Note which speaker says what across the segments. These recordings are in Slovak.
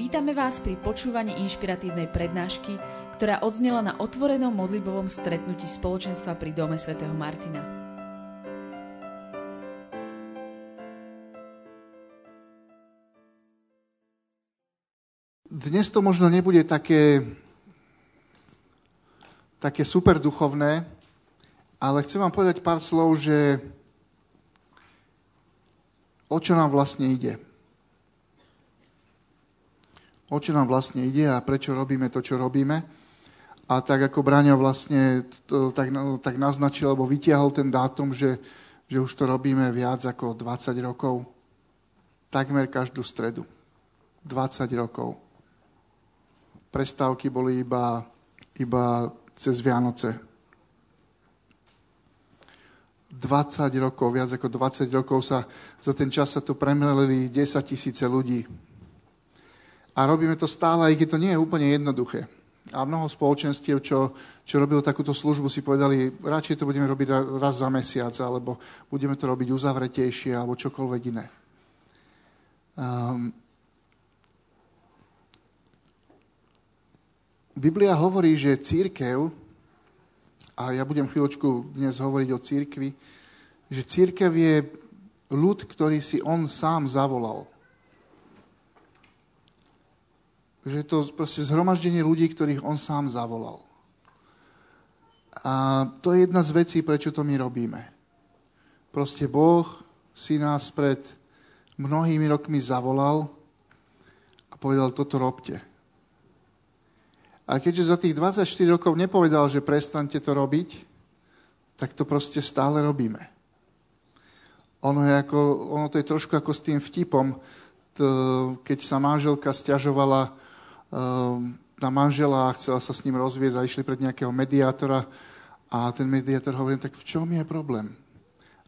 Speaker 1: Vítame vás pri počúvaní inšpiratívnej prednášky, ktorá odznela na otvorenom modlibovom stretnutí spoločenstva pri Dome svätého Martina.
Speaker 2: Dnes to možno nebude také, také super duchovné, ale chcem vám povedať pár slov, že o čo nám vlastne ide o čo nám vlastne ide a prečo robíme to, čo robíme. A tak ako Braňo vlastne to, tak, tak naznačil, alebo vytiahol ten dátum, že, že už to robíme viac ako 20 rokov. Takmer každú stredu. 20 rokov. Prestávky boli iba, iba cez Vianoce. 20 rokov, viac ako 20 rokov sa za ten čas sa tu premrelili 10 tisíce ľudí a robíme to stále, aj keď to nie je úplne jednoduché. A mnoho spoločenstiev, čo, čo robilo takúto službu, si povedali, radšej to budeme robiť raz za mesiac, alebo budeme to robiť uzavretejšie, alebo čokoľvek iné. Um, Biblia hovorí, že církev, a ja budem chvíľočku dnes hovoriť o církvi, že církev je ľud, ktorý si on sám zavolal že je to proste zhromaždenie ľudí, ktorých on sám zavolal. A to je jedna z vecí, prečo to my robíme. Proste Boh si nás pred mnohými rokmi zavolal a povedal, toto robte. A keďže za tých 24 rokov nepovedal, že prestante to robiť, tak to proste stále robíme. Ono, je ako, ono to je trošku ako s tým vtipom, to, keď sa manželka stiažovala na manžela chcela sa s ním rozviesť a išli pred nejakého mediátora a ten mediátor hovorí, tak v čom je problém?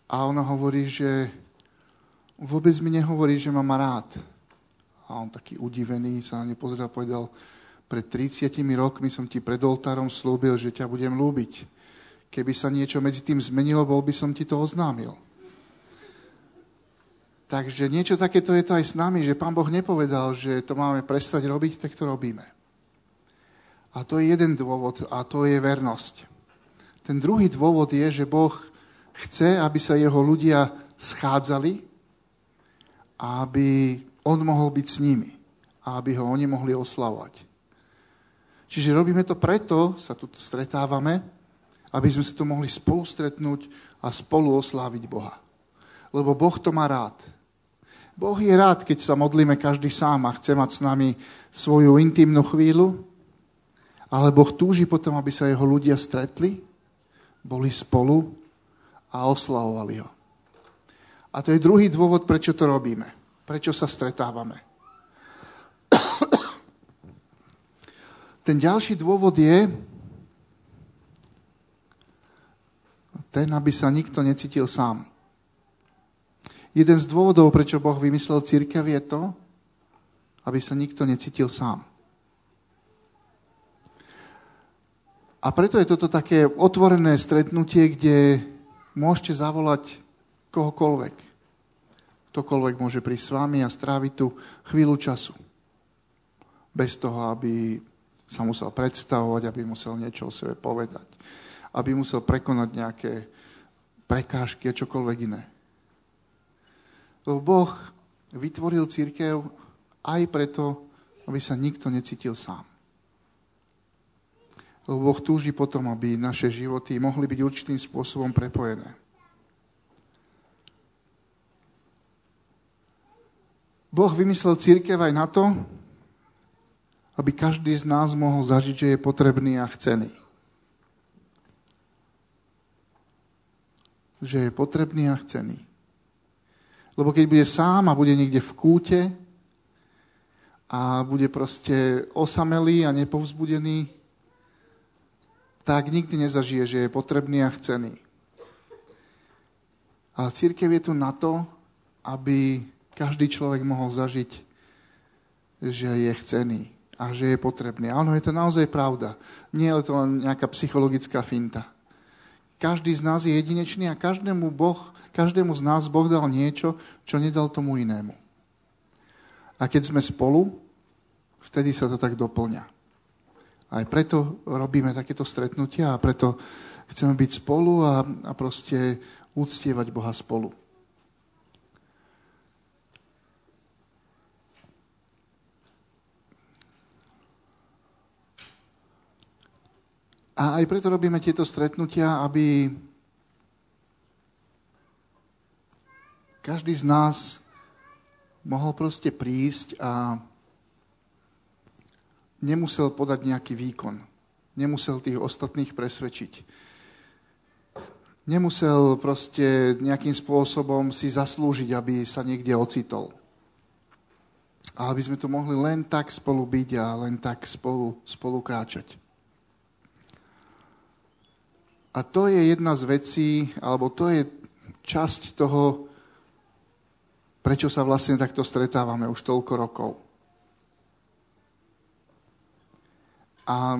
Speaker 2: A ona hovorí, že vôbec mi nehovorí, že ma má rád. A on taký udivený sa na ňu pozrel a povedal, pred 30 rokmi som ti pred oltárom slúbil, že ťa budem lúbiť. Keby sa niečo medzi tým zmenilo, bol by som ti to oznámil. Takže niečo takéto je to aj s nami, že Pán Boh nepovedal, že to máme prestať robiť, tak to robíme. A to je jeden dôvod a to je vernosť. Ten druhý dôvod je, že Boh chce, aby sa jeho ľudia schádzali aby on mohol byť s nimi a aby ho oni mohli oslavovať. Čiže robíme to preto, sa tu stretávame, aby sme sa tu mohli spolu stretnúť a spolu osláviť Boha. Lebo Boh to má rád. Boh je rád, keď sa modlíme každý sám a chce mať s nami svoju intimnú chvíľu, ale Boh túži potom, aby sa jeho ľudia stretli, boli spolu a oslavovali ho. A to je druhý dôvod, prečo to robíme. Prečo sa stretávame. Ten ďalší dôvod je ten, aby sa nikto necítil sám. Jeden z dôvodov, prečo Boh vymyslel církev, je to, aby sa nikto necítil sám. A preto je toto také otvorené stretnutie, kde môžete zavolať kohokoľvek. Ktokoľvek môže prísť s vami a stráviť tu chvíľu času. Bez toho, aby sa musel predstavovať, aby musel niečo o sebe povedať. Aby musel prekonať nejaké prekážky a čokoľvek iné. Lebo Boh vytvoril církev aj preto, aby sa nikto necítil sám. Lebo Boh túži potom, aby naše životy mohli byť určitým spôsobom prepojené. Boh vymyslel církev aj na to, aby každý z nás mohol zažiť, že je potrebný a chcený. Že je potrebný a chcený. Lebo keď bude sám a bude niekde v kúte a bude proste osamelý a nepovzbudený, tak nikdy nezažije, že je potrebný a chcený. Ale církev je tu na to, aby každý človek mohol zažiť, že je chcený a že je potrebný. Áno, je to naozaj pravda. Nie je to len nejaká psychologická finta. Každý z nás je jedinečný a každému, boh, každému z nás Boh dal niečo, čo nedal tomu inému. A keď sme spolu, Vtedy sa to tak doplňa. Aj preto robíme takéto stretnutia a preto chceme byť spolu a, a proste úctievať Boha spolu. A aj preto robíme tieto stretnutia, aby každý z nás mohol proste prísť a nemusel podať nejaký výkon. Nemusel tých ostatných presvedčiť. Nemusel proste nejakým spôsobom si zaslúžiť, aby sa niekde ocitol. A aby sme to mohli len tak spolu byť a len tak spolu, spolu kráčať. A to je jedna z vecí, alebo to je časť toho, prečo sa vlastne takto stretávame už toľko rokov. A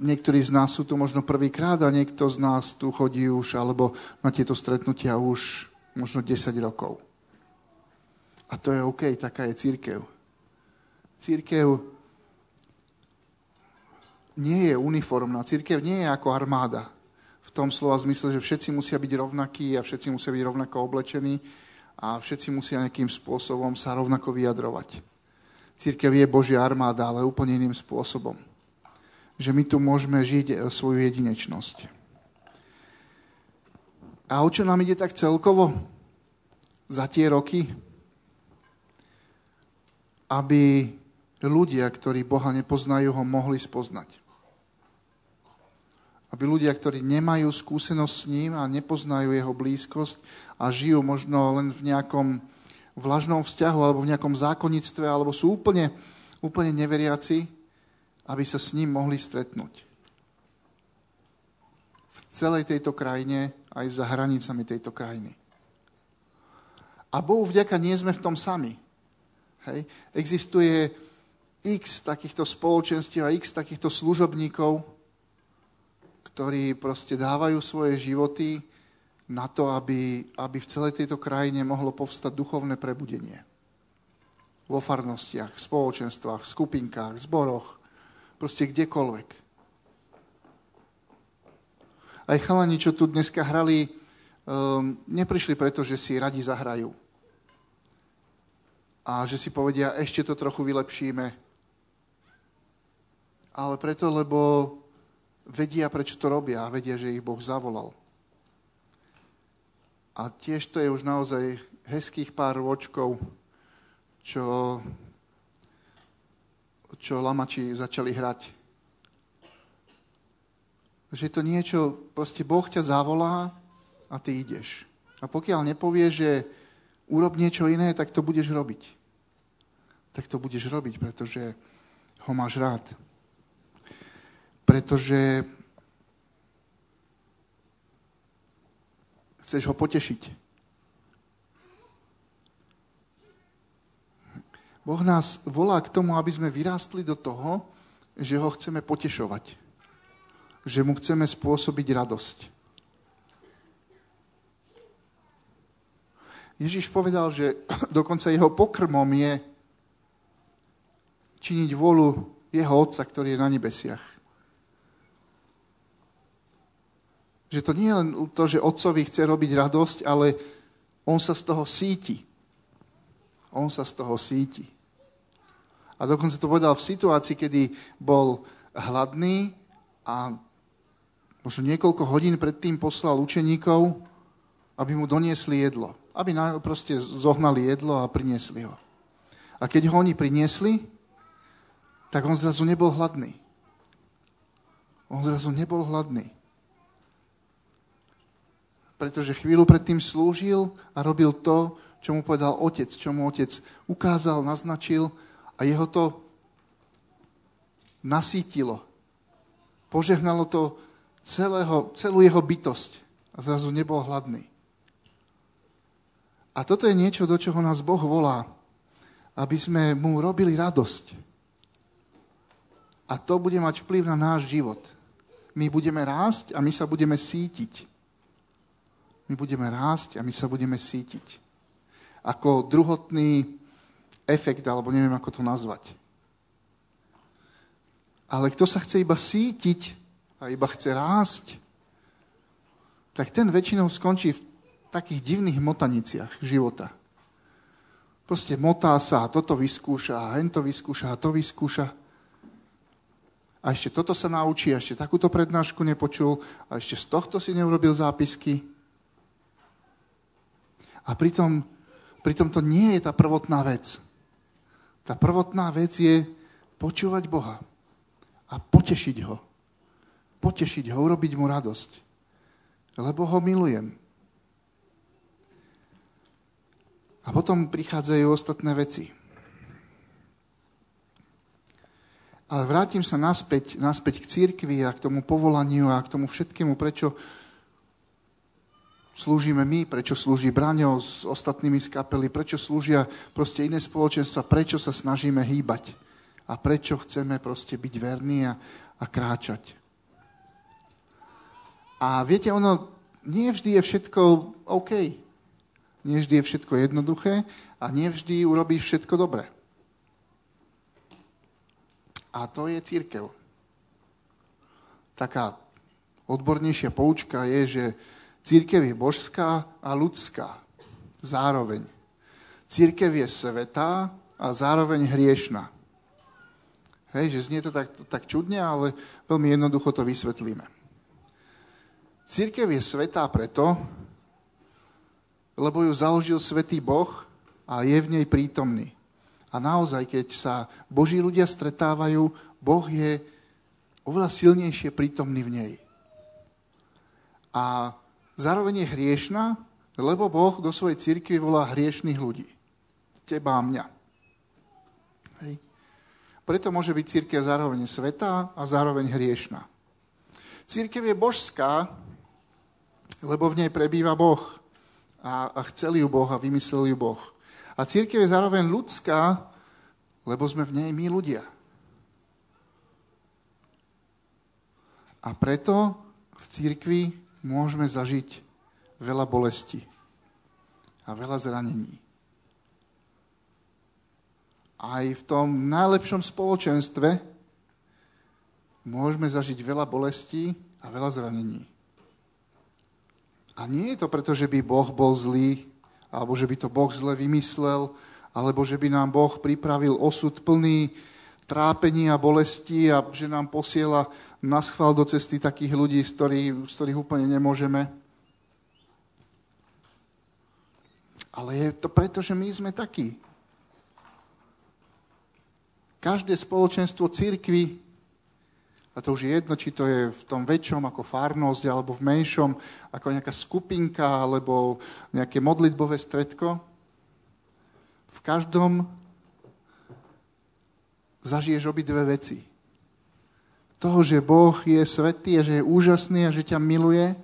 Speaker 2: niektorí z nás sú tu možno prvýkrát a niekto z nás tu chodí už, alebo na tieto stretnutia už možno 10 rokov. A to je OK, taká je církev. Církev nie je uniformná, církev nie je ako armáda v tom slova zmysle, že všetci musia byť rovnakí a všetci musia byť rovnako oblečení a všetci musia nejakým spôsobom sa rovnako vyjadrovať. Církev je Božia armáda, ale úplne iným spôsobom. Že my tu môžeme žiť e, svoju jedinečnosť. A o čo nám ide tak celkovo za tie roky? Aby ľudia, ktorí Boha nepoznajú, ho mohli spoznať. Aby ľudia, ktorí nemajú skúsenosť s ním a nepoznajú jeho blízkosť a žijú možno len v nejakom vlažnom vzťahu alebo v nejakom zákonnictve alebo sú úplne, úplne neveriaci, aby sa s ním mohli stretnúť. V celej tejto krajine aj za hranicami tejto krajiny. A Bohu vďaka nie sme v tom sami. Hej. Existuje x takýchto spoločenstiev a x takýchto služobníkov, ktorí proste dávajú svoje životy na to, aby, aby v celej tejto krajine mohlo povstať duchovné prebudenie. Vo farnostiach, v spoločenstvách, v skupinkách, v zboroch, proste kdekoľvek. Aj chalani, čo tu dneska hrali, um, neprišli preto, že si radi zahrajú. A že si povedia, ešte to trochu vylepšíme. Ale preto, lebo vedia, prečo to robia a vedia, že ich Boh zavolal. A tiež to je už naozaj hezkých pár ročkov, čo, čo lamači začali hrať. Že to niečo, proste Boh ťa zavolá a ty ideš. A pokiaľ nepovie, že urob niečo iné, tak to budeš robiť. Tak to budeš robiť, pretože ho máš rád pretože chceš ho potešiť. Boh nás volá k tomu, aby sme vyrástli do toho, že ho chceme potešovať. Že mu chceme spôsobiť radosť. Ježiš povedal, že dokonca jeho pokrmom je činiť vôľu jeho Otca, ktorý je na nebesiach. Že to nie je len to, že otcovi chce robiť radosť, ale on sa z toho síti. On sa z toho síti. A dokonca to povedal v situácii, kedy bol hladný a možno niekoľko hodín predtým poslal učeníkov, aby mu doniesli jedlo. Aby proste zohnali jedlo a priniesli ho. A keď ho oni priniesli, tak on zrazu nebol hladný. On zrazu nebol hladný pretože chvíľu predtým slúžil a robil to, čo mu povedal otec, čo mu otec ukázal, naznačil a jeho to nasítilo. Požehnalo to celého, celú jeho bytosť a zrazu nebol hladný. A toto je niečo, do čoho nás Boh volá, aby sme mu robili radosť. A to bude mať vplyv na náš život. My budeme rásť a my sa budeme sítiť my budeme rásť a my sa budeme sítiť. Ako druhotný efekt, alebo neviem, ako to nazvať. Ale kto sa chce iba sítiť a iba chce rásť, tak ten väčšinou skončí v takých divných motaniciach života. Proste motá sa a toto vyskúša a hento vyskúša a to vyskúša. A ešte toto sa naučí, a ešte takúto prednášku nepočul a ešte z tohto si neurobil zápisky. A pritom, pritom to nie je tá prvotná vec. Tá prvotná vec je počúvať Boha a potešiť ho. Potešiť ho, urobiť mu radosť. Lebo ho milujem. A potom prichádzajú ostatné veci. Ale vrátim sa naspäť, naspäť k církvi a k tomu povolaniu a k tomu všetkému, prečo slúžime my, prečo slúži Braňo s ostatnými z kapely, prečo slúžia proste iné spoločenstva, prečo sa snažíme hýbať a prečo chceme proste byť verní a, a kráčať. A viete, ono nie vždy je všetko OK. Nie vždy je všetko jednoduché a nie vždy urobíš všetko dobre. A to je církev. Taká odbornejšia poučka je, že církev je božská a ľudská. Zároveň. Církev je svetá a zároveň hriešná. Hej, že znie to tak, tak čudne, ale veľmi jednoducho to vysvetlíme. Církev je svetá preto, lebo ju založil svetý Boh a je v nej prítomný. A naozaj, keď sa Boží ľudia stretávajú, Boh je oveľa silnejšie prítomný v nej. A zároveň je hriešná, lebo Boh do svojej církvy volá hriešných ľudí. Teba a mňa. Hej. Preto môže byť církev zároveň svetá a zároveň hriešná. Církev je božská, lebo v nej prebýva Boh. A, a chcel ju Boh a vymyslel ju Boh. A církev je zároveň ľudská, lebo sme v nej my ľudia. A preto v církvi môžeme zažiť veľa bolesti a veľa zranení aj v tom najlepšom spoločenstve môžeme zažiť veľa bolestí a veľa zranení. A nie je to preto, že by Boh bol zlý, alebo že by to Boh zle vymyslel, alebo že by nám Boh pripravil osud plný trápení a bolesti a že nám posiela na schvál do cesty takých ľudí, z ktorých, z ktorých úplne nemôžeme. Ale je to preto, že my sme takí. Každé spoločenstvo církvy, a to už je jedno, či to je v tom väčšom ako farnosť, alebo v menšom ako nejaká skupinka, alebo nejaké modlitbové stredko, v každom zažiješ obidve veci. Toho, že Boh je svetý a že je úžasný a že ťa miluje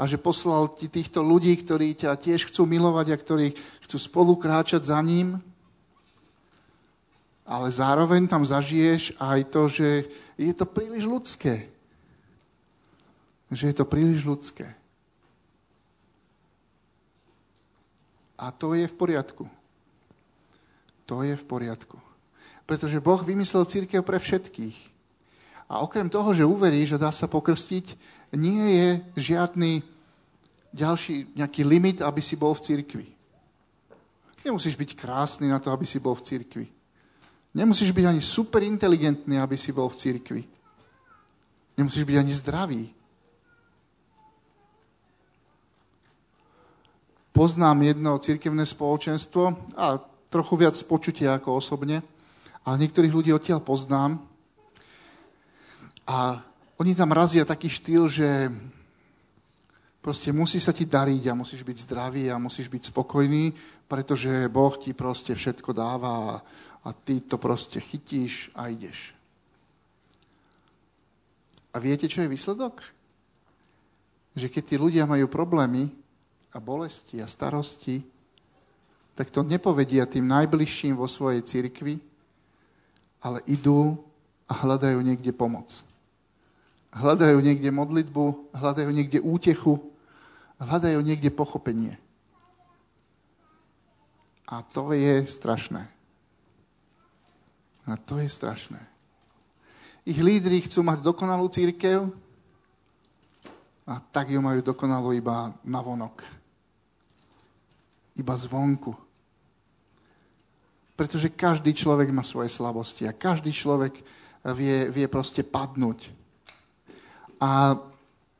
Speaker 2: a že poslal ti týchto ľudí, ktorí ťa tiež chcú milovať a ktorí chcú spolu kráčať za ním ale zároveň tam zažiješ aj to, že je to príliš ľudské. Že je to príliš ľudské. A to je v poriadku. To je v poriadku. Pretože Boh vymyslel církev pre všetkých. A okrem toho, že uverí, že dá sa pokrstiť, nie je žiadny ďalší nejaký limit, aby si bol v církvi. Nemusíš byť krásny na to, aby si bol v církvi. Nemusíš byť ani super inteligentný, aby si bol v cirkvi. Nemusíš byť ani zdravý. Poznám jedno cirkevné spoločenstvo a trochu viac počutia ako osobne, ale niektorých ľudí odtiaľ poznám. A oni tam razia taký štýl, že proste musí sa ti dariť a musíš byť zdravý a musíš byť spokojný, pretože Boh ti proste všetko dáva a ty to proste chytíš a ideš. A viete, čo je výsledok? Že keď tí ľudia majú problémy a bolesti a starosti, tak to nepovedia tým najbližším vo svojej cirkvi, ale idú a hľadajú niekde pomoc. Hľadajú niekde modlitbu, hľadajú niekde útechu, hľadajú niekde pochopenie. A to je strašné. A to je strašné. Ich lídry chcú mať dokonalú církev a tak ju majú dokonalú iba na vonok. Iba zvonku. Pretože každý človek má svoje slabosti a každý človek vie, vie proste padnúť. A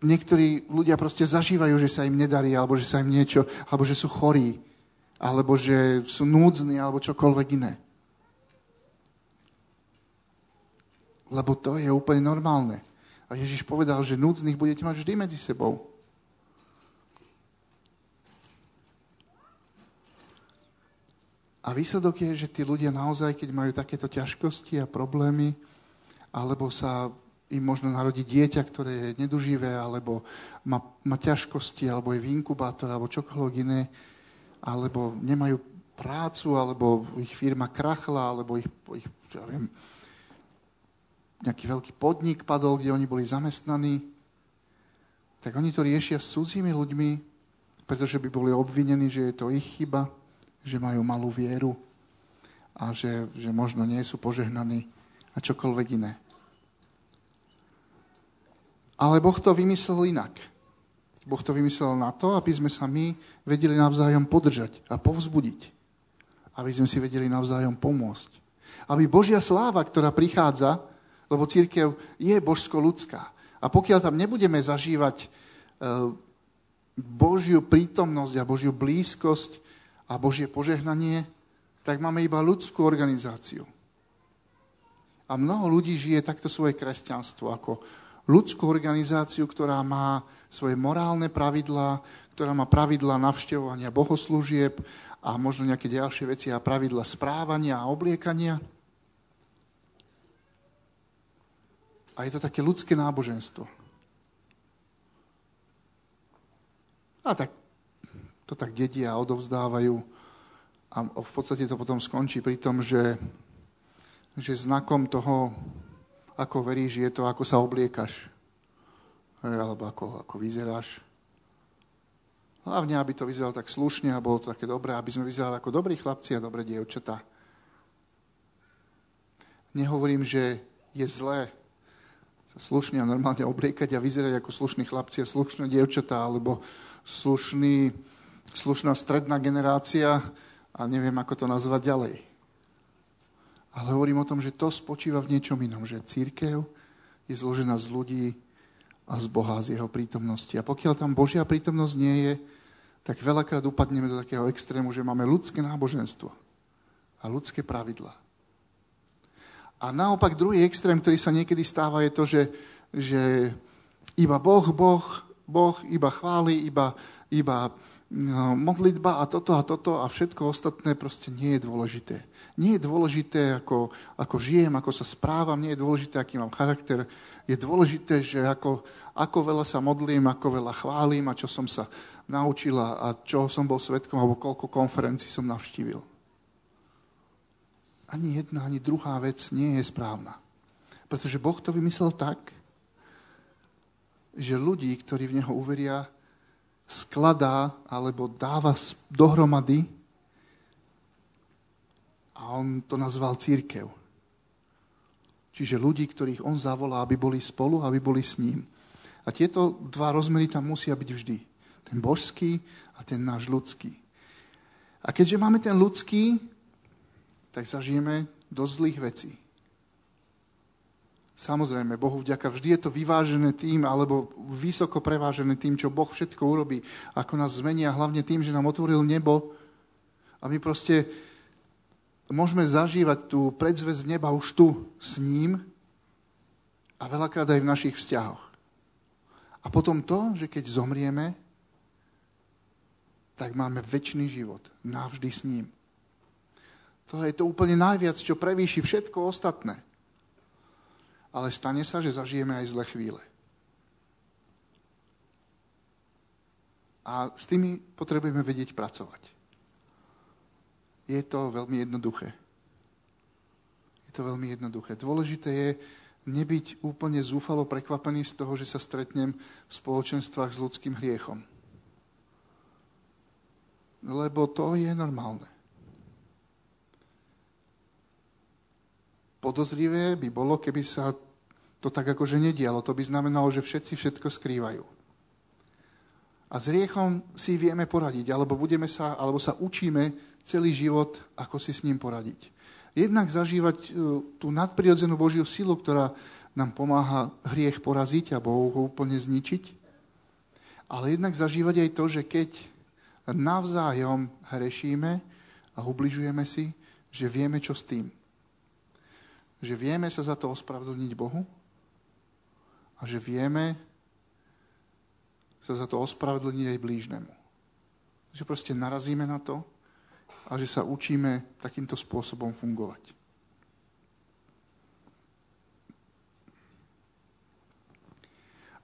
Speaker 2: niektorí ľudia proste zažívajú, že sa im nedarí, alebo že sa im niečo, alebo že sú chorí, alebo že sú núdzni, alebo čokoľvek iné. Lebo to je úplne normálne. A Ježiš povedal, že núdznych budete mať vždy medzi sebou. A výsledok je, že tí ľudia naozaj, keď majú takéto ťažkosti a problémy, alebo sa im možno narodí dieťa, ktoré je neduživé, alebo má, má ťažkosti, alebo je v inkubátore, alebo čokoľvek iné, alebo nemajú prácu, alebo ich firma krachla, alebo ich, ich ja viem, nejaký veľký podnik padol, kde oni boli zamestnaní, tak oni to riešia s cudzími ľuďmi, pretože by boli obvinení, že je to ich chyba, že majú malú vieru a že, že možno nie sú požehnaní a čokoľvek iné. Ale Boh to vymyslel inak. Boh to vymyslel na to, aby sme sa my vedeli navzájom podržať a povzbudiť. Aby sme si vedeli navzájom pomôcť. Aby Božia sláva, ktorá prichádza, lebo církev je božsko-ľudská. A pokiaľ tam nebudeme zažívať e, Božiu prítomnosť a Božiu blízkosť a Božie požehnanie, tak máme iba ľudskú organizáciu. A mnoho ľudí žije takto svoje kresťanstvo ako ľudskú organizáciu, ktorá má svoje morálne pravidlá, ktorá má pravidlá navštevovania bohoslúžieb a možno nejaké ďalšie veci a pravidla správania a obliekania. A je to také ľudské náboženstvo. A tak to tak dedia a odovzdávajú. A v podstate to potom skončí pri tom, že, že znakom toho, ako veríš, je to, ako sa obliekaš. Alebo ako, ako vyzeráš. Hlavne, aby to vyzeralo tak slušne a bolo to také dobré, aby sme vyzerali ako dobrí chlapci a dobré dievčatá. Nehovorím, že je zlé sa slušne a normálne obliekať a vyzerať ako slušní chlapci a slušné dievčatá, alebo slušný, slušná stredná generácia a neviem, ako to nazvať ďalej. Ale hovorím o tom, že to spočíva v niečom inom, že církev je zložená z ľudí a z Boha, z jeho prítomnosti. A pokiaľ tam Božia prítomnosť nie je, tak veľakrát upadneme do takého extrému, že máme ľudské náboženstvo a ľudské pravidlá. A naopak druhý extrém, ktorý sa niekedy stáva, je to, že, že iba Boh, Boh, Boh iba chváli, iba, iba modlitba a toto a toto a všetko ostatné proste nie je dôležité. Nie je dôležité, ako, ako žijem, ako sa správam, nie je dôležité, aký mám charakter. Je dôležité, že ako, ako veľa sa modlím, ako veľa chválim a čo som sa naučila a čo som bol svetkom, alebo koľko konferencií som navštívil ani jedna, ani druhá vec nie je správna. Pretože Boh to vymyslel tak, že ľudí, ktorí v Neho uveria, skladá alebo dáva dohromady a on to nazval církev. Čiže ľudí, ktorých on zavolá, aby boli spolu, aby boli s ním. A tieto dva rozmery tam musia byť vždy. Ten božský a ten náš ľudský. A keďže máme ten ľudský, tak zažijeme dosť zlých vecí. Samozrejme, Bohu vďaka, vždy je to vyvážené tým, alebo vysoko prevážené tým, čo Boh všetko urobí, ako nás zmení a hlavne tým, že nám otvoril nebo a my proste môžeme zažívať tú predzvesť neba už tu s ním a veľakrát aj v našich vzťahoch. A potom to, že keď zomrieme, tak máme väčší život, navždy s ním. To je to úplne najviac, čo prevýši všetko ostatné. Ale stane sa, že zažijeme aj zlé chvíle. A s tými potrebujeme vedieť pracovať. Je to veľmi jednoduché. Je to veľmi jednoduché. Dôležité je nebyť úplne zúfalo prekvapený z toho, že sa stretnem v spoločenstvách s ľudským hriechom. Lebo to je normálne. Podozrivé by bolo, keby sa to tak akože nedialo. To by znamenalo, že všetci všetko skrývajú. A s hriechom si vieme poradiť, alebo, budeme sa, alebo sa učíme celý život, ako si s ním poradiť. Jednak zažívať e, tú nadprirodzenú Božiu silu, ktorá nám pomáha hriech poraziť a Bohu ho úplne zničiť. Ale jednak zažívať aj to, že keď navzájom hrešíme a ubližujeme si, že vieme, čo s tým. Že vieme sa za to ospravedlniť Bohu a že vieme sa za to ospravedlniť aj blížnemu. Že proste narazíme na to a že sa učíme takýmto spôsobom fungovať.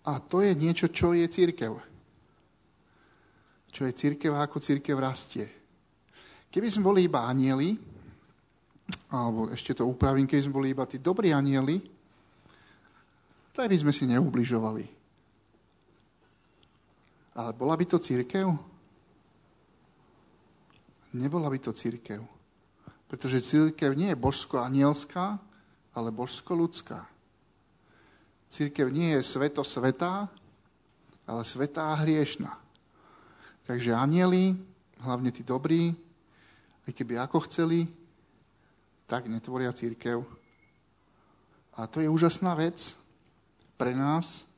Speaker 2: A to je niečo, čo je církev. Čo je církev a ako církev rastie. Keby sme boli iba anieli, alebo ešte to upravím, keby sme boli iba tí dobrí anieli, by sme si neubližovali. Ale bola by to církev? Nebola by to církev. Pretože církev nie je božsko-anielská, ale božsko-ľudská. Církev nie je sveto svetá, ale svetá a hriešná. Takže anieli, hlavne tí dobrí, aj keby ako chceli, tak netvoria církev. A to je úžasná vec, pre nás,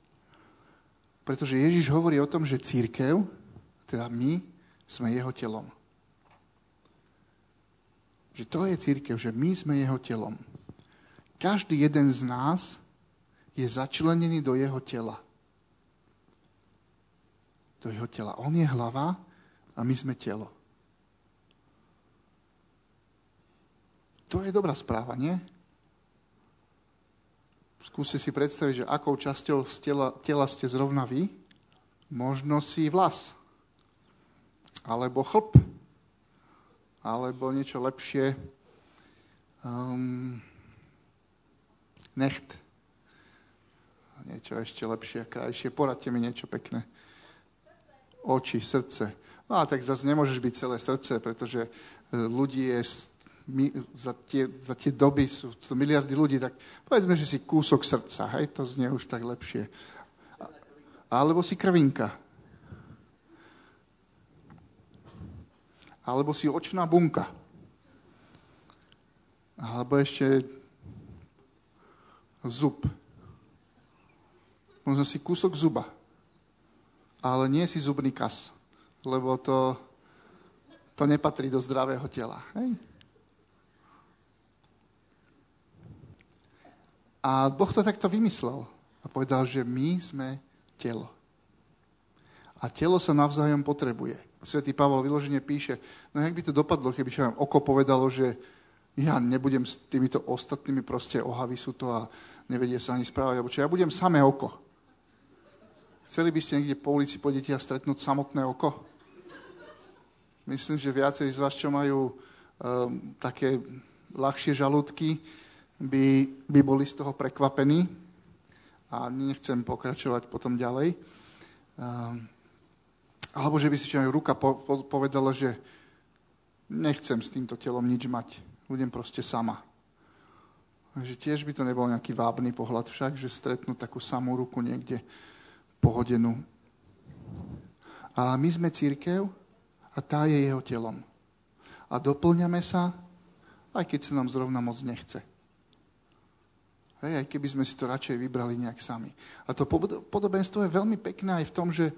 Speaker 2: pretože Ježiš hovorí o tom, že církev, teda my, sme jeho telom. Že to je církev, že my sme jeho telom. Každý jeden z nás je začlenený do jeho tela. Do jeho tela. On je hlava a my sme telo. To je dobrá správa, nie? Skúste si predstaviť, že akou časťou tela, tela ste zrovna vy. Možno si vlas. Alebo chlp. Alebo niečo lepšie. Um, necht. Niečo ešte lepšie, krajšie. Poradte mi niečo pekné. Oči, srdce. No a tak zase nemôžeš byť celé srdce, pretože e, ľudí je my, za, tie, za tie doby sú to miliardy ľudí, tak povedzme, že si kúsok srdca, hej, to znie už tak lepšie. Alebo si krvinka. Alebo si očná bunka. Alebo ešte zub. Možno si kúsok zuba. Ale nie si zubný kas, lebo to, to nepatrí do zdravého tela. Hej? A Boh to takto vymyslel a povedal, že my sme telo. A telo sa navzájom potrebuje. Svetý Pavol vyloženie píše, no jak by to dopadlo, keby čo oko povedalo, že ja nebudem s týmito ostatnými, proste ohavy sú to a nevedie sa ani správať, alebo čo, ja budem samé oko. Chceli by ste niekde po ulici pôjdete a stretnúť samotné oko? Myslím, že viacerí z vás, čo majú um, také ľahšie žalúdky, by, by boli z toho prekvapení a nechcem pokračovať potom ďalej. Um, alebo že by si čo aj ruka po, po, povedala, že nechcem s týmto telom nič mať, budem proste sama. Takže tiež by to nebol nejaký vábny pohľad však, že stretnú takú samú ruku niekde pohodenú. A my sme církev a tá je jeho telom. A doplňame sa, aj keď sa nám zrovna moc nechce. Hej, aj keby sme si to radšej vybrali nejak sami. A to podobenstvo je veľmi pekné aj v tom, že,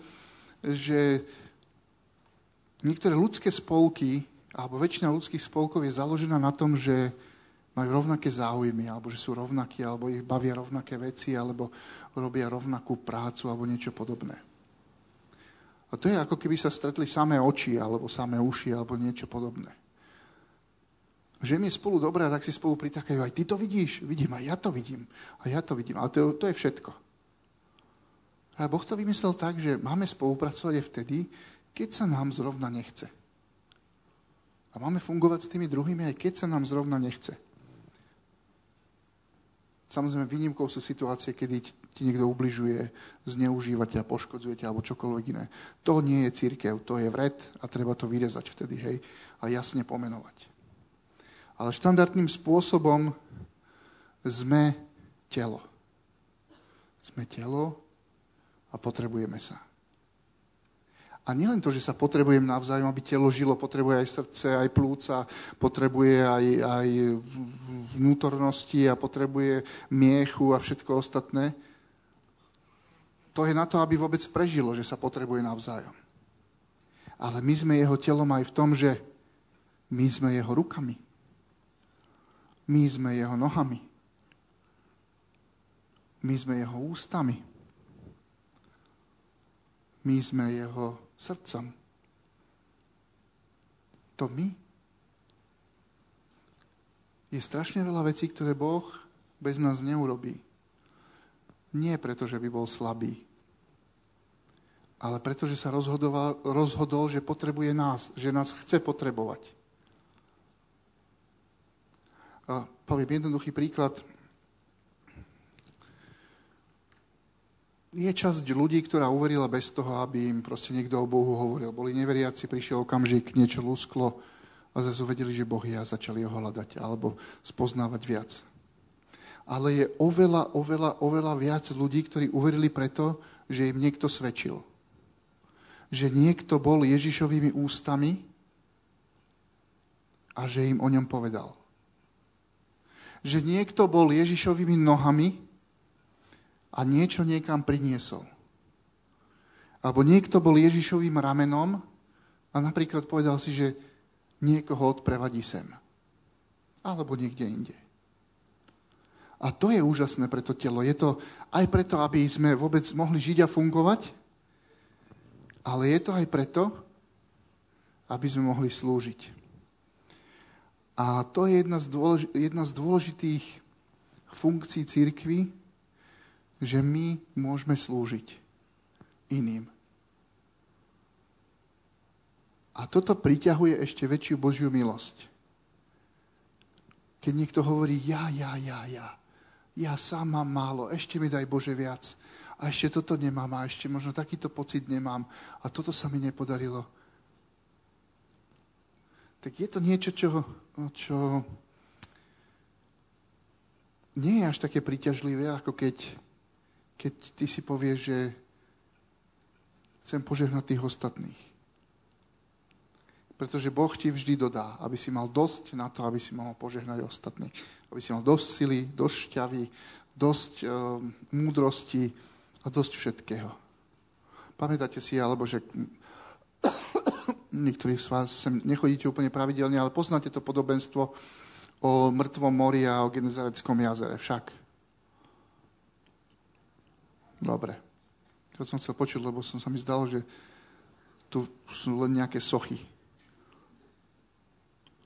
Speaker 2: že niektoré ľudské spolky, alebo väčšina ľudských spolkov je založená na tom, že majú rovnaké záujmy, alebo že sú rovnakí, alebo ich bavia rovnaké veci, alebo robia rovnakú prácu, alebo niečo podobné. A to je ako keby sa stretli samé oči, alebo samé uši, alebo niečo podobné že mi je spolu dobré, tak si spolu pritakajú. Aj ty to vidíš? Vidím, aj ja to vidím. A ja to vidím. Ale to, to je všetko. A Boh to vymyslel tak, že máme spolupracovať aj vtedy, keď sa nám zrovna nechce. A máme fungovať s tými druhými, aj keď sa nám zrovna nechce. Samozrejme, výnimkou sú situácie, kedy ti niekto ubližuje, zneužíva ťa, poškodzuje ťa alebo čokoľvek iné. To nie je církev, to je vred a treba to vyrezať vtedy, hej, a jasne pomenovať. Ale štandardným spôsobom sme telo. Sme telo a potrebujeme sa. A nielen to, že sa potrebujem navzájom, aby telo žilo, potrebuje aj srdce, aj plúca, potrebuje aj, aj vnútornosti a potrebuje miechu a všetko ostatné. To je na to, aby vôbec prežilo, že sa potrebuje navzájom. Ale my sme jeho telom aj v tom, že my sme jeho rukami. My sme jeho nohami. My sme jeho ústami. My sme jeho srdcom. To my. Je strašne veľa vecí, ktoré Boh bez nás neurobí. Nie preto, že by bol slabý, ale preto, že sa rozhodol, že potrebuje nás, že nás chce potrebovať. A poviem jednoduchý príklad. Je časť ľudí, ktorá uverila bez toho, aby im proste niekto o Bohu hovoril. Boli neveriaci, prišiel okamžik, niečo lusklo a zase uvedeli, že Boh je a začali ho hľadať alebo spoznávať viac. Ale je oveľa, oveľa, oveľa viac ľudí, ktorí uverili preto, že im niekto svedčil. Že niekto bol Ježišovými ústami a že im o ňom povedal. Že niekto bol Ježišovými nohami a niečo niekam priniesol. Alebo niekto bol Ježišovým ramenom a napríklad povedal si, že niekoho odprevadí sem. Alebo niekde inde. A to je úžasné pre to telo. Je to aj preto, aby sme vôbec mohli žiť a fungovať, ale je to aj preto, aby sme mohli slúžiť. A to je jedna z, dôlež- jedna z dôležitých funkcií církvy, že my môžeme slúžiť iným. A toto priťahuje ešte väčšiu Božiu milosť. Keď niekto hovorí, ja, ja, ja, ja, ja sám mám málo, ešte mi daj Bože viac. A ešte toto nemám, a ešte možno takýto pocit nemám. A toto sa mi nepodarilo. Tak je to niečo, čo, čo nie je až také príťažlivé, ako keď keď ty si povieš, že chcem požehnať tých ostatných. Pretože Boh ti vždy dodá, aby si mal dosť na to, aby si mohol požehnať ostatných. Aby si mal dosť sily, dosť šťavy, dosť e, múdrosti a dosť všetkého. Pamätáte si, alebo že niektorí z vás sem nechodíte úplne pravidelne, ale poznáte to podobenstvo o mŕtvom mori a o Genezareckom jazere však. Dobre. To som chcel počuť, lebo som sa mi zdalo, že tu sú len nejaké sochy.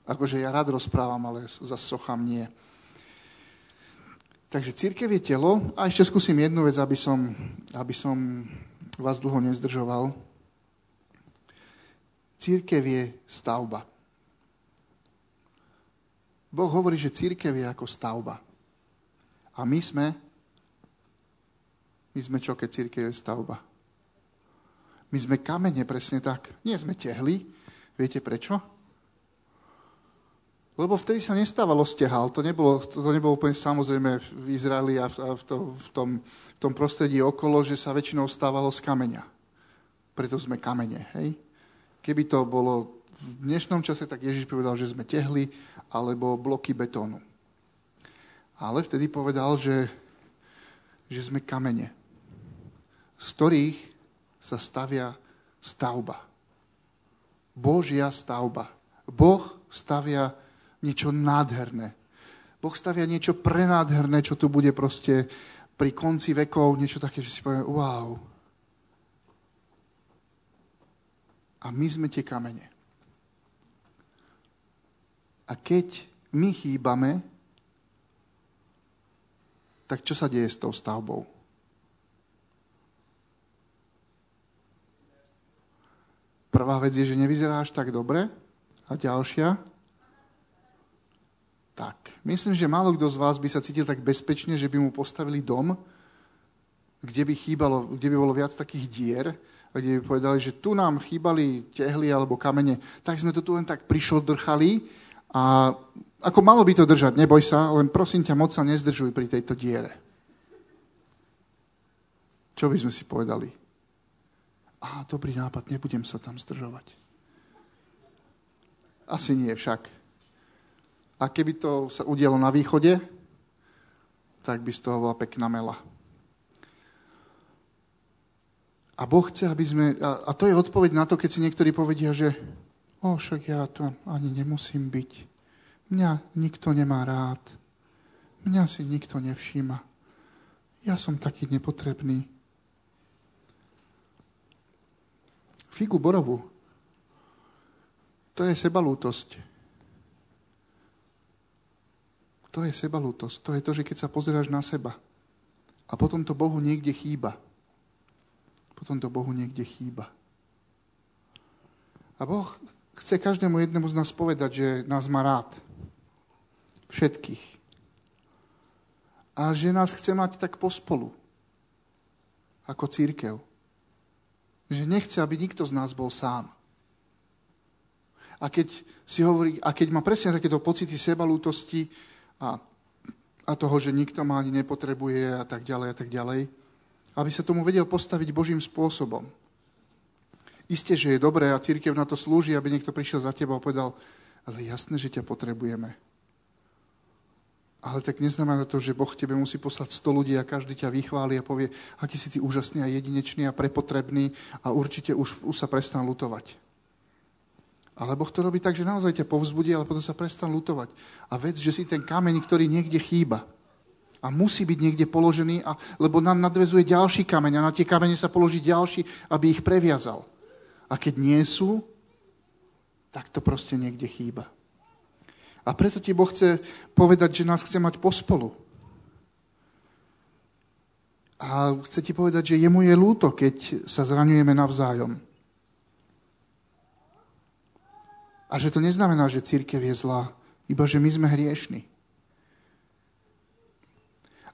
Speaker 2: Akože ja rád rozprávam, ale za sochám nie. Takže církev je telo. A ešte skúsim jednu vec, aby som, aby som vás dlho nezdržoval. Církev je stavba. Boh hovorí, že církev je ako stavba. A my sme my sme čo, keď církev je stavba? My sme kamene, presne tak. Nie sme tehly. Viete prečo? Lebo vtedy sa nestávalo stehal. To nebolo, to, to nebolo úplne samozrejme v Izraeli a v, a v, to, v, tom, v tom prostredí okolo, že sa väčšinou stávalo z kameňa. Preto sme kamene. Hej? Keby to bolo v dnešnom čase, tak Ježiš povedal, že sme tehly alebo bloky betónu. Ale vtedy povedal, že, že sme kamene z ktorých sa stavia stavba. Božia stavba. Boh stavia niečo nádherné. Boh stavia niečo prenádherné, čo tu bude proste pri konci vekov, niečo také, že si povie, wow. A my sme tie kamene. A keď my chýbame, tak čo sa deje s tou stavbou? Prvá vec je, že nevyzeráš tak dobre. A ďalšia? Tak. Myslím, že málo kto z vás by sa cítil tak bezpečne, že by mu postavili dom, kde by, chýbalo, kde by bolo viac takých dier, kde by povedali, že tu nám chýbali tehly alebo kamene, tak sme to tu len tak prišlo drchali a ako malo by to držať, neboj sa, len prosím ťa, moc sa nezdržuj pri tejto diere. Čo by sme si povedali? Á, dobrý nápad, nebudem sa tam zdržovať. Asi nie však. A keby to sa udialo na východe, tak by z toho bola pekná mela. A Boh chce, aby sme... A, a to je odpoveď na to, keď si niektorí povedia, že o, však ja to ani nemusím byť. Mňa nikto nemá rád. Mňa si nikto nevšíma. Ja som taký nepotrebný. Figu borovu. To je sebalútosť. To je sebalútosť. To je to, že keď sa pozeráš na seba a potom to Bohu niekde chýba. Potom to Bohu niekde chýba. A Boh chce každému jednému z nás povedať, že nás má rád. Všetkých. A že nás chce mať tak pospolu. Ako církev. Že nechce, aby nikto z nás bol sám. A keď si hovorí, a keď má presne takéto pocity sebalútosti a, a toho, že nikto ma ani nepotrebuje a tak ďalej a tak ďalej, aby sa tomu vedel postaviť Božím spôsobom. Isté, že je dobré a církev na to slúži, aby niekto prišiel za teba a povedal, ale jasné, že ťa potrebujeme. Ale tak neznamená to, že Boh tebe musí poslať 100 ľudí a každý ťa vychváli a povie, aký si ty úžasný a jedinečný a prepotrebný a určite už, už sa prestan lutovať. Ale Boh to robí tak, že naozaj ťa povzbudí, ale potom sa prestan lutovať. A vec, že si ten kameň, ktorý niekde chýba a musí byť niekde položený, a, lebo nám nadvezuje ďalší kameň a na tie kamene sa položí ďalší, aby ich previazal. A keď nie sú, tak to proste niekde chýba. A preto ti Boh chce povedať, že nás chce mať pospolu. A chce ti povedať, že jemu je lúto, keď sa zraňujeme navzájom. A že to neznamená, že církev je zlá, iba že my sme hriešni.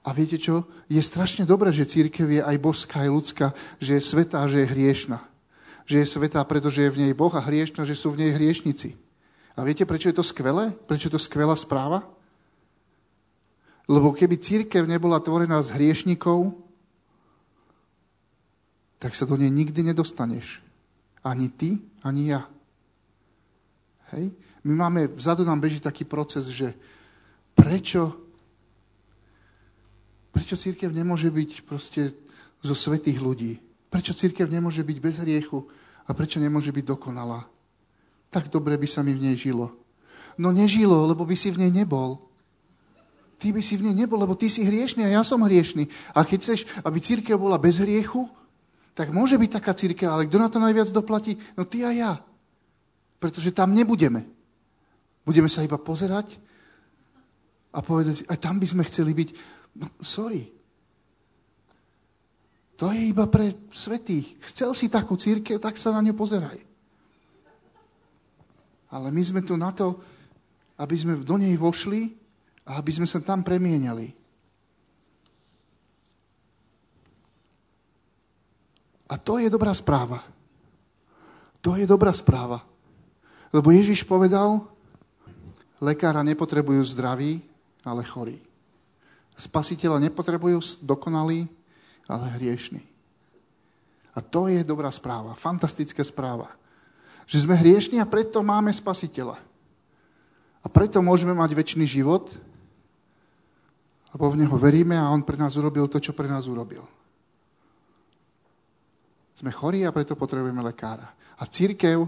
Speaker 2: A viete čo? Je strašne dobré, že církev je aj božská, aj ľudská, že je svetá, že je hriešna že je svetá, pretože je v nej Boh a hriešna, že sú v nej hriešnici. A viete, prečo je to skvelé? Prečo je to skvelá správa? Lebo keby církev nebola tvorená z hriešnikov, tak sa do nej nikdy nedostaneš. Ani ty, ani ja. Hej? My máme, vzadu nám beží taký proces, že prečo, prečo církev nemôže byť proste zo svetých ľudí? Prečo církev nemôže byť bez hriechu a prečo nemôže byť dokonalá? Tak dobre by sa mi v nej žilo. No nežilo, lebo by si v nej nebol. Ty by si v nej nebol, lebo ty si hriešný a ja som hriešný. A keď chceš, aby církev bola bez hriechu, tak môže byť taká církev, ale kto na to najviac doplatí? No ty a ja. Pretože tam nebudeme. Budeme sa iba pozerať a povedať, aj tam by sme chceli byť. No, sorry, to je iba pre svetých. Chcel si takú církev, tak sa na ňu pozeraj. Ale my sme tu na to, aby sme do nej vošli a aby sme sa tam premieniali. A to je dobrá správa. To je dobrá správa. Lebo Ježiš povedal, lekára nepotrebujú zdraví, ale chorí. Spasiteľa nepotrebujú dokonalí, ale hriešný. A to je dobrá správa, fantastická správa. Že sme hriešní a preto máme spasiteľa. A preto môžeme mať väčší život, lebo v Neho veríme a On pre nás urobil to, čo pre nás urobil. Sme chorí a preto potrebujeme lekára. A církev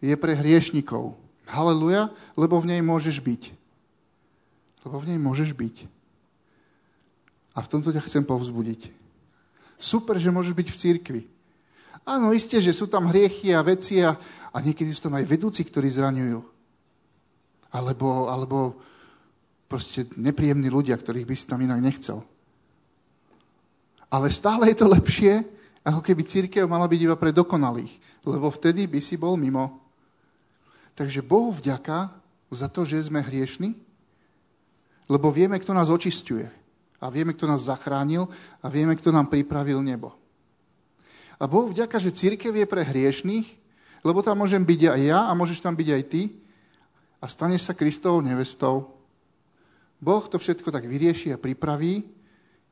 Speaker 2: je pre hriešnikov. Haleluja, lebo v nej môžeš byť. Lebo v nej môžeš byť. A v tomto ťa chcem povzbudiť. Super, že môžeš byť v církvi. Áno, isté, že sú tam hriechy a veci a, a niekedy sú tam aj vedúci, ktorí zraňujú. Alebo, alebo proste nepríjemní ľudia, ktorých by si tam inak nechcel. Ale stále je to lepšie, ako keby církev mala byť iba pre dokonalých. Lebo vtedy by si bol mimo. Takže Bohu vďaka za to, že sme hriešni, lebo vieme, kto nás očistuje. A vieme, kto nás zachránil a vieme, kto nám pripravil nebo. A Bohu vďaka, že církev je pre hriešných, lebo tam môžem byť aj ja a môžeš tam byť aj ty a stane sa Kristovou nevestou. Boh to všetko tak vyrieši a pripraví,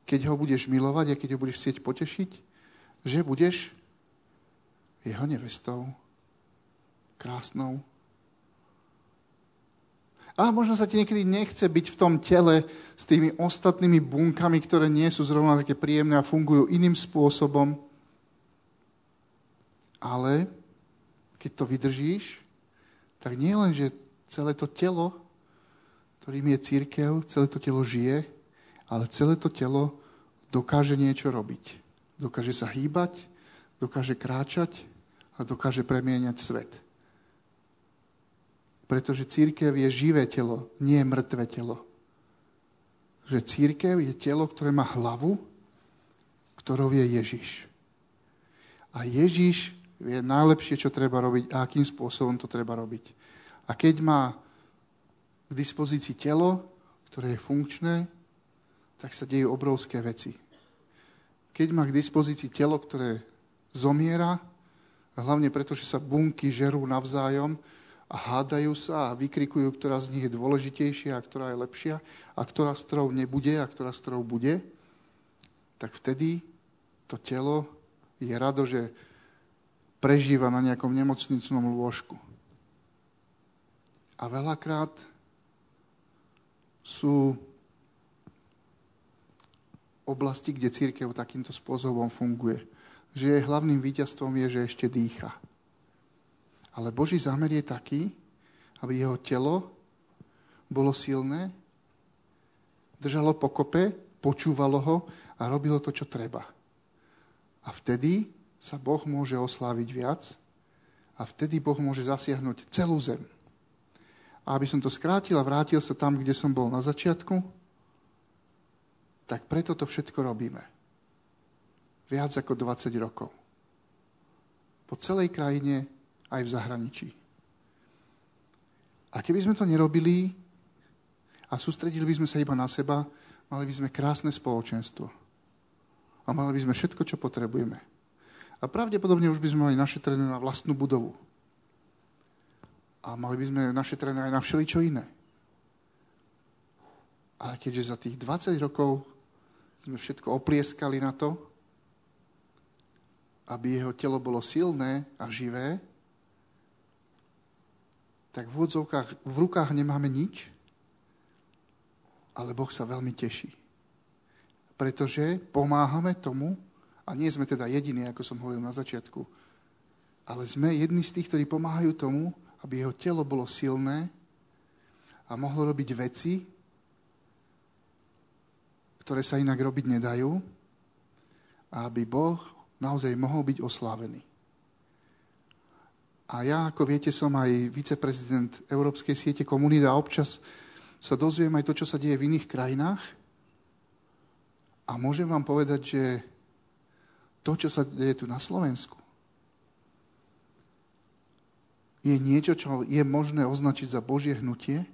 Speaker 2: keď ho budeš milovať a keď ho budeš chcieť potešiť, že budeš jeho nevestou, krásnou. A možno sa ti niekedy nechce byť v tom tele s tými ostatnými bunkami, ktoré nie sú zrovna také príjemné a fungujú iným spôsobom. Ale keď to vydržíš, tak nie len, že celé to telo, ktorým je církev, celé to telo žije, ale celé to telo dokáže niečo robiť. Dokáže sa hýbať, dokáže kráčať a dokáže premieňať svet. Pretože církev je živé telo, nie mŕtve telo. Že církev je telo, ktoré má hlavu, ktorou je Ježiš. A Ježiš vie najlepšie, čo treba robiť a akým spôsobom to treba robiť. A keď má k dispozícii telo, ktoré je funkčné, tak sa dejú obrovské veci. Keď má k dispozícii telo, ktoré zomiera, hlavne preto, že sa bunky žerú navzájom a hádajú sa a vykrikujú, ktorá z nich je dôležitejšia a ktorá je lepšia a ktorá z ktorou nebude a ktorá z ktorou bude, tak vtedy to telo je rado, že prežíva na nejakom nemocnicnom lôžku. A veľakrát sú oblasti, kde církev takýmto spôsobom funguje. Že jej hlavným víťazstvom je, že ešte dýcha. Ale Boží zámer je taký, aby jeho telo bolo silné, držalo pokope, počúvalo ho a robilo to, čo treba. A vtedy sa Boh môže osláviť viac a vtedy Boh môže zasiahnuť celú zem. A aby som to skrátil a vrátil sa tam, kde som bol na začiatku, tak preto to všetko robíme. Viac ako 20 rokov. Po celej krajine aj v zahraničí. A keby sme to nerobili a sústredili by sme sa iba na seba, mali by sme krásne spoločenstvo. A mali by sme všetko, čo potrebujeme. A pravdepodobne už by sme mali našetrené na vlastnú budovu. A mali by sme našetrené aj na všeličo iné. Ale keďže za tých 20 rokov sme všetko oplieskali na to, aby jeho telo bolo silné a živé, tak v odzovkách, v rukách nemáme nič, ale Boh sa veľmi teší. Pretože pomáhame tomu, a nie sme teda jediní, ako som hovoril na začiatku, ale sme jedni z tých, ktorí pomáhajú tomu, aby jeho telo bolo silné a mohlo robiť veci, ktoré sa inak robiť nedajú, a aby Boh naozaj mohol byť oslávený. A ja, ako viete, som aj viceprezident Európskej siete komunít a občas sa dozviem aj to, čo sa deje v iných krajinách. A môžem vám povedať, že to, čo sa deje tu na Slovensku, je niečo, čo je možné označiť za Božie hnutie.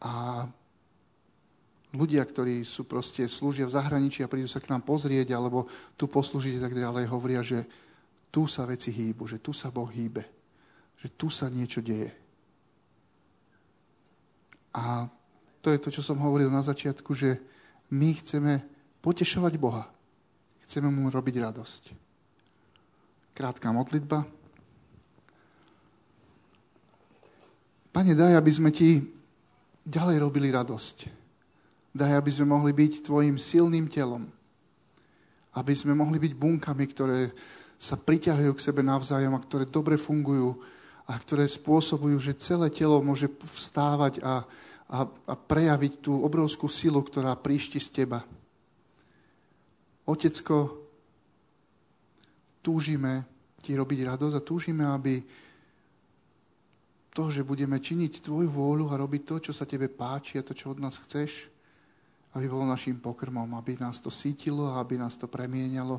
Speaker 2: A ľudia, ktorí sú proste, slúžia v zahraničí a prídu sa k nám pozrieť, alebo tu poslúžiť tak ďalej, hovoria, že tu sa veci hýbu, že tu sa Boh hýbe, že tu sa niečo deje. A to je to, čo som hovoril na začiatku, že my chceme potešovať Boha. Chceme mu robiť radosť. Krátka modlitba. Pane, daj, aby sme ti ďalej robili radosť. Daj, aby sme mohli byť tvojim silným telom. Aby sme mohli byť bunkami, ktoré sa priťahujú k sebe navzájom a ktoré dobre fungujú a ktoré spôsobujú, že celé telo môže vstávať a, a, a prejaviť tú obrovskú silu, ktorá príšti z teba. Otecko, túžime ti robiť radosť a túžime, aby to, že budeme činiť tvoju vôľu a robiť to, čo sa tebe páči a to, čo od nás chceš, aby bolo našim pokrmom, aby nás to sítilo, aby nás to premienialo